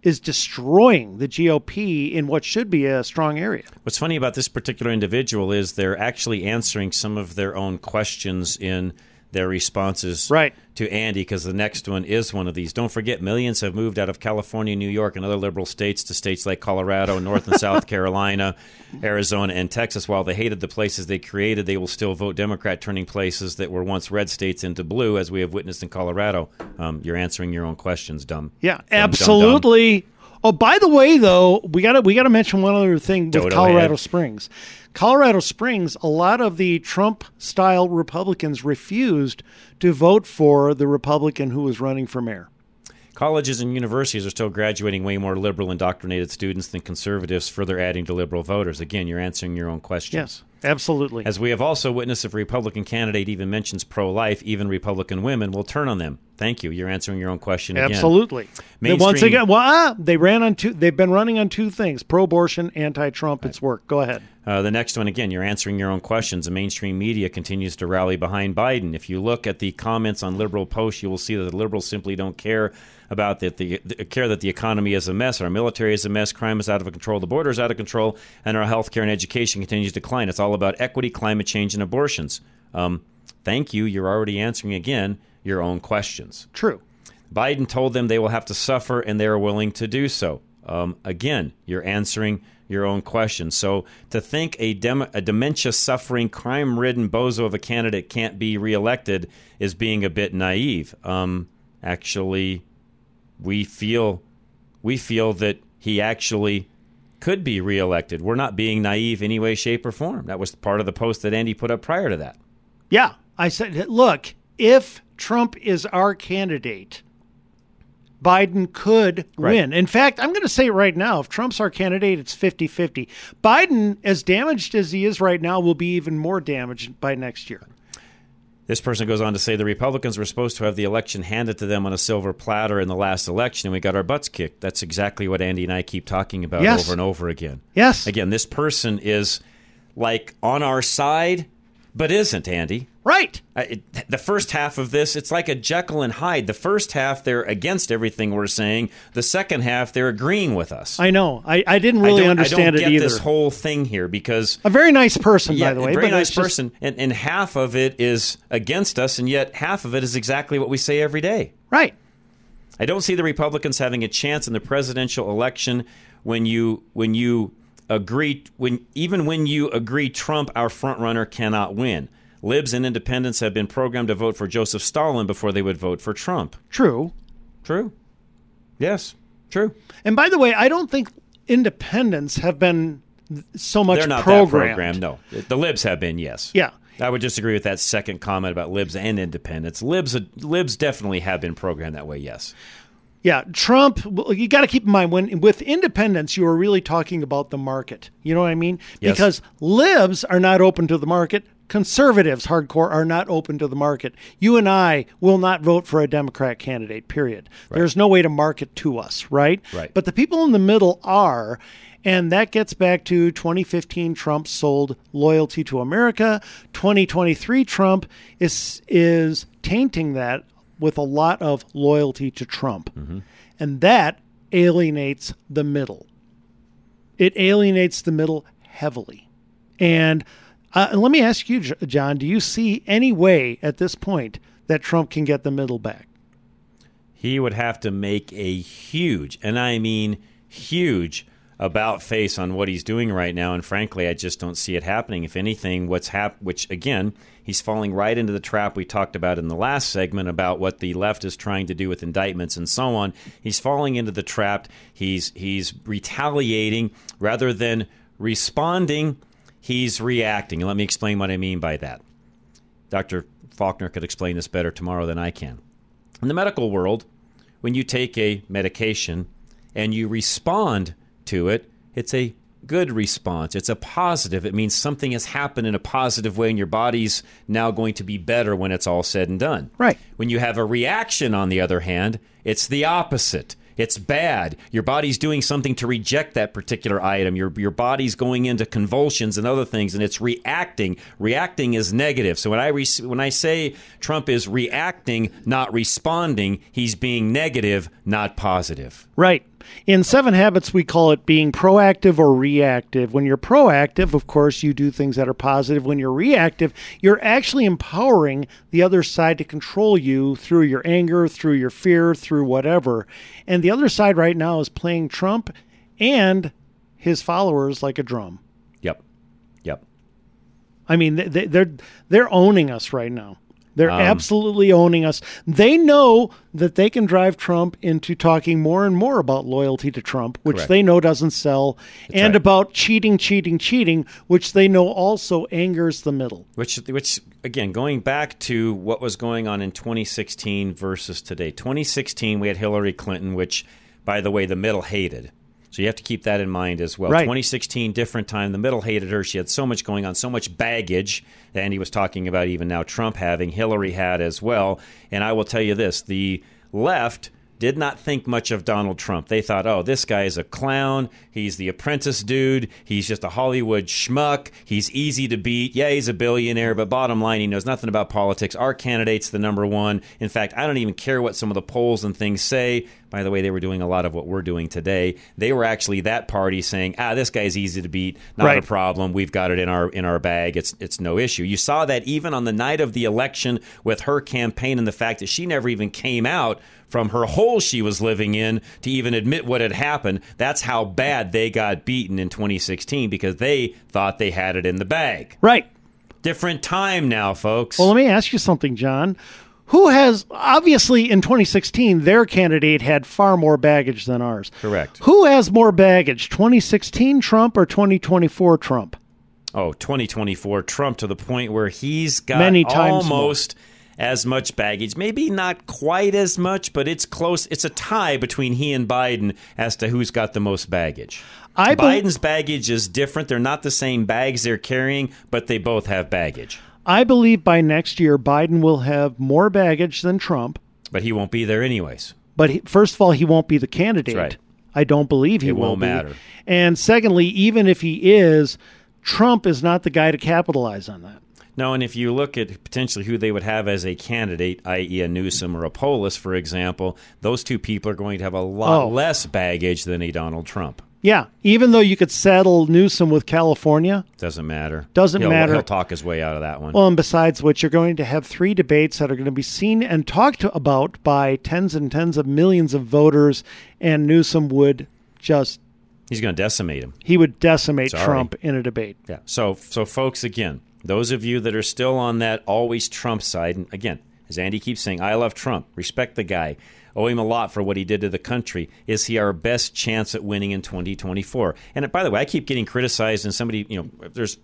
is destroying the GOP in what should be a strong area. What's funny about this particular individual is they're actually answering some of their own questions in their responses right. to Andy because the next one is one of these. Don't forget, millions have moved out of California, New York, and other liberal states to states like Colorado, North and South Carolina, Arizona, and Texas. While they hated the places they created, they will still vote Democrat, turning places that were once red states into blue, as we have witnessed in Colorado. Um, you're answering your own questions, dumb. Yeah, Dumb, dumb, dumb. Oh, by the way, though, we got to we got to mention one other thing with Colorado head. Springs. Colorado Springs, a lot of the Trump-style Republicans refused to vote for the Republican who was running for mayor. Colleges and universities are still graduating way more liberal indoctrinated students than conservatives, further adding to liberal voters. Again, you're answering your own questions. Yes, absolutely. As we have also witnessed, if a Republican candidate even mentions pro life, even Republican women will turn on them. Thank you. You're answering your own question again. Absolutely. Once again, well, ah, they ran on two. They've been running on two things: pro-abortion, anti-Trump. It's worked. Go ahead. Uh, the next one, again, you're answering your own questions. The mainstream media continues to rally behind Biden. If you look at the comments on liberal posts, you will see that the liberals simply don't care about that. The, the care that the economy is a mess, our military is a mess, crime is out of control, the border is out of control, and our health care and education continues to decline. It's all about equity, climate change, and abortions. Um, thank you. You're already answering again your own questions. True. Biden told them they will have to suffer, and they are willing to do so. Um, again, you're answering your own question. So to think a, dem- a dementia suffering, crime ridden bozo of a candidate can't be reelected is being a bit naive. Um, actually, we feel we feel that he actually could be reelected. We're not being naive in any way, shape, or form. That was part of the post that Andy put up prior to that. Yeah, I said, look, if Trump is our candidate, Biden could Right. win. In fact, I'm going to say it right now if Trump's our candidate, it's 50 50. Biden, as damaged as he is right now, will be even more damaged by next year. This person goes on to say the Republicans were supposed to have the election handed to them on a silver platter in the last election, and we got our butts kicked. That's exactly what Andy and I keep talking about Yes. over and over again. Yes. Again, this person is like on our side, but isn't, Andy. Right. I, it, the first half of this, it's like a Jekyll and Hyde. The first half, they're against everything we're saying. The second half, they're agreeing with us. I know. I, I didn't really I understand I don't it either. this whole thing here because a very nice person, yeah, by the way. a very nice it's just- person, and, and half of it is against us, and yet half of it is exactly what we say every day. Right. I don't see the Republicans having a chance in the presidential election when you when you agree when even when you agree Trump, our front runner, cannot win. Libs and independents have been programmed to vote for Joseph Stalin before they would vote for Trump. True. True. Yes. True. And by the way, I don't think independents have been so much They're not programmed. that programmed. No, the libs have been. Yes. Yeah. I would disagree with that second comment about libs and independents. Libs, libs definitely have been programmed that way. Yes. Yeah, Trump. You got to keep in mind when with independents, you are really talking about the market. You know what I mean? Yes. Because libs are not open to the market. Conservatives, hardcore, are not open to the market. You and I will not vote for a Democrat candidate. Period. There's no way to market to us, right? Right. But the people in the middle are. And that gets back to 2015 Trump sold loyalty to America. 2023 Trump is is tainting that with a lot of loyalty to Trump. Mm-hmm. And that alienates the middle. It alienates the middle heavily. And uh, let me ask you, John, do you see any way at this point that Trump can get the middle back? He would have to make a huge, and I mean huge, about face on what he's doing right now. And frankly, I just don't see it happening. If anything, what's hap- which again, he's falling right into the trap we talked about in the last segment about what the left is trying to do with indictments and so on. He's falling into the trap. He's he's retaliating rather than responding. He's reacting. And let me explain what I mean by that. Dr. Faulkner could explain this better tomorrow than I can. In the medical world, when you take a medication and you respond to it, it's a good response. It's a positive. It means something has happened in a positive way and your body's now going to be better when it's all said and done. Right. When you have a reaction, on the other hand, it's the opposite. It's bad. Your body's doing something to reject that particular item. Your your body's going into convulsions and other things, and it's reacting. Reacting is negative. So when I re- when I say Trump is reacting, not responding, he's being negative, not positive. Right. In Seven Habits, we call it being proactive or reactive. When you're proactive, of course, you do things that are positive. When you're reactive, you're actually empowering the other side to control you through your anger, through your fear, through whatever. And the other side right now is playing Trump and his followers like a drum. Yep. Yep. I mean, they- they, they're they're owning us right now. They're Um, absolutely owning us. They know that they can drive Trump into talking more and more about loyalty to Trump, which Correct. they know doesn't sell, and right. about cheating, cheating, cheating, which they know also angers the middle. Which, which again, going back to what was going on in 2016 versus today. 2016, we had Hillary Clinton, which, by the way, the middle hated. So you have to keep that in mind as well. Right. 2016, different time. The middle hated her. She had so much going on, so much baggage. And he was talking about even now Trump having, Hillary had as well. And I will tell you this the left did not think much of Donald Trump. They thought, oh, this guy is a clown. He's the apprentice dude. He's just a Hollywood schmuck. He's easy to beat. Yeah, he's a billionaire, but bottom line, he knows nothing about politics. Our candidate's the number one. In fact, I don't even care what some of the polls and things say. By the way, they were doing a lot of what we're doing today. They were actually that party saying, ah, this guy's easy to beat. Not a problem. We've got it in our in our bag. It's it's no issue. You saw that even on the night of the election with her campaign and the fact that she never even came out from her hole she was living in to even admit what had happened. That's how bad they got beaten in 2016 because they thought they had it in the bag. Right. Different time now, folks. Well, let me ask you something, John. Who has obviously in 2016 their candidate had far more baggage than ours. Correct. Who has more baggage, 2016 Trump or 2024 Trump? Oh, 2024 Trump to the point where he's got Many times more. almost as much baggage. Maybe not quite as much, but it's close. It's a tie between he and Biden as to who's got the most baggage. I Biden's baggage is different. They're not the same bags they're carrying, but they both have baggage. I believe by next year Biden will have more baggage than Trump. But he won't be there anyways. But he, first of all, he won't be the candidate. Right. I don't believe he It will won't be. matter. And secondly, even if he is, Trump is not the guy to capitalize on that. No, and if you look at potentially who they would have as a candidate, i.e., a Newsom or a Polis, for example, those two people are going to have a lot Oh. less baggage than a Donald Trump. Yeah, even though you could settle Newsom with California. Doesn't matter. Doesn't He'll- matter. He'll talk his way out of that one. Well, and besides which, you're going to have three debates that are going to be seen and talked about by tens and tens of millions of voters, and Newsom would just He's going to decimate him. he would decimate Sorry. Trump in a debate. Yeah. So, so folks, again, those of you that are still on that always Trump side, and again, as Andy keeps saying, I love Trump, respect the guy, owe him a lot for what he did to the country. Is he our best chance at winning in 2024? And by the way, I keep getting criticized, and somebody, you know, there's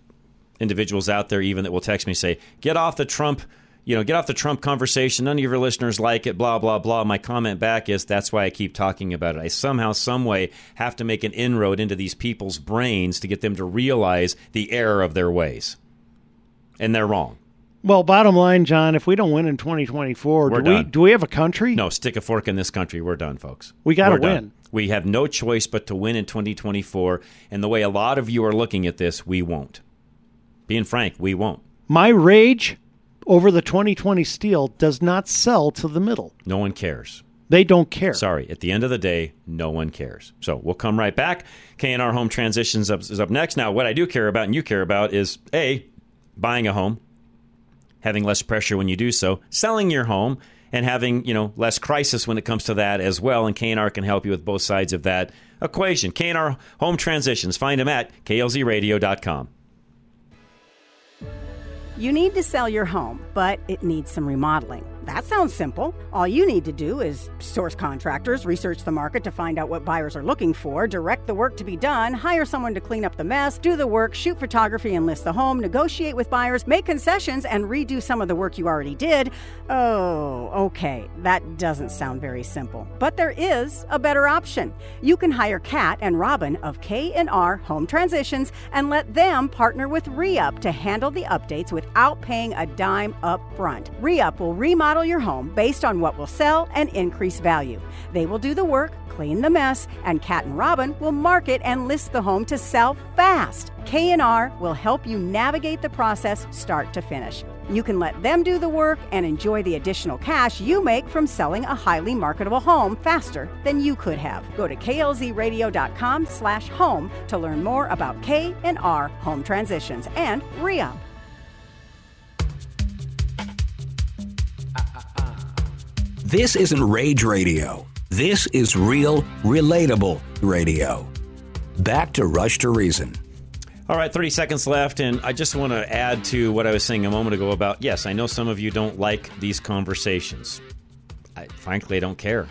individuals out there even that will text me say, "Get off the Trump." You know, get off the Trump conversation. None of your listeners like it, blah, blah, blah. My comment back is that's why I keep talking about it. I somehow, some way have to make an inroad into these people's brains to get them to realize the error of their ways. And they're wrong. Well, bottom line, John, if we don't win in 2024, We're do we do we have a country? No, stick a fork in this country. We're done, folks. We We're done. win. We have no choice but to win in 2024. And the way a lot of you are looking at this, we won't. Being frank, we won't. My rage over the 2020 steal does not sell to the middle. No one cares. They don't care. Sorry. At the end of the day, no one cares. So we'll come right back. K&R Home Transitions up, is up next. Now, what I do care about and you care about is A, buying a home, having less pressure when you do so, selling your home, and having, you know, less crisis when it comes to that as well. And K&R can help you with both sides of that equation. K&R Home Transitions. Find them at klzradio.com. You need to sell your home, but it needs some remodeling. That sounds simple. All you need to do is source contractors, research the market to find out what buyers are looking for, direct the work to be done, hire someone to clean up the mess, do the work, shoot photography and list the home, negotiate with buyers, make concessions, and redo some of the work you already did. Oh, okay. That doesn't sound very simple. But there is a better option. You can hire Kat and Robin of K&R Home Transitions and let them partner with ReUp to handle the updates without paying a dime up front. ReUp will remodel your home based on what will sell and increase value. They will do the work, clean the mess, and Kat and Robin will market and list the home to sell fast. K&R will help you navigate the process start to finish. You can let them do the work and enjoy the additional cash you make from selling a highly marketable home faster than you could have. Go to klzradio.com slash home to learn more about K&R Home Transitions and ReUp. This isn't rage radio. This is real, relatable radio. Back to Rush to Reason. All right, 30 seconds left, and I just want to add to what I was saying a moment ago about yes, I know some of you don't like these conversations. I, frankly, I don't care.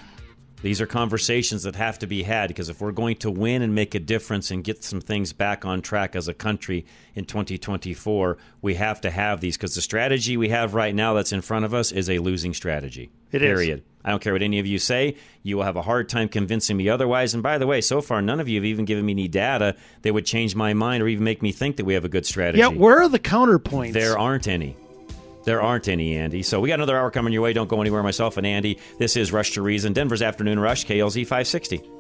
These are conversations that have to be had because if we're going to win and make a difference and get some things back on track as a country in 2024, we have to have these because the strategy we have right now that's in front of us is a losing strategy. It is. Period. I don't care what any of you say. You will have a hard time convincing me otherwise. And by the way, so far, none of you have even given me any data that would change my mind or even make me think that we have a good strategy. Yeah, where are the counterpoints? There aren't any. There aren't any, Andy. So we got another hour coming your way. Don't go anywhere. Myself and Andy. This is Rush to Reason, Denver's Afternoon Rush, KLZ 560.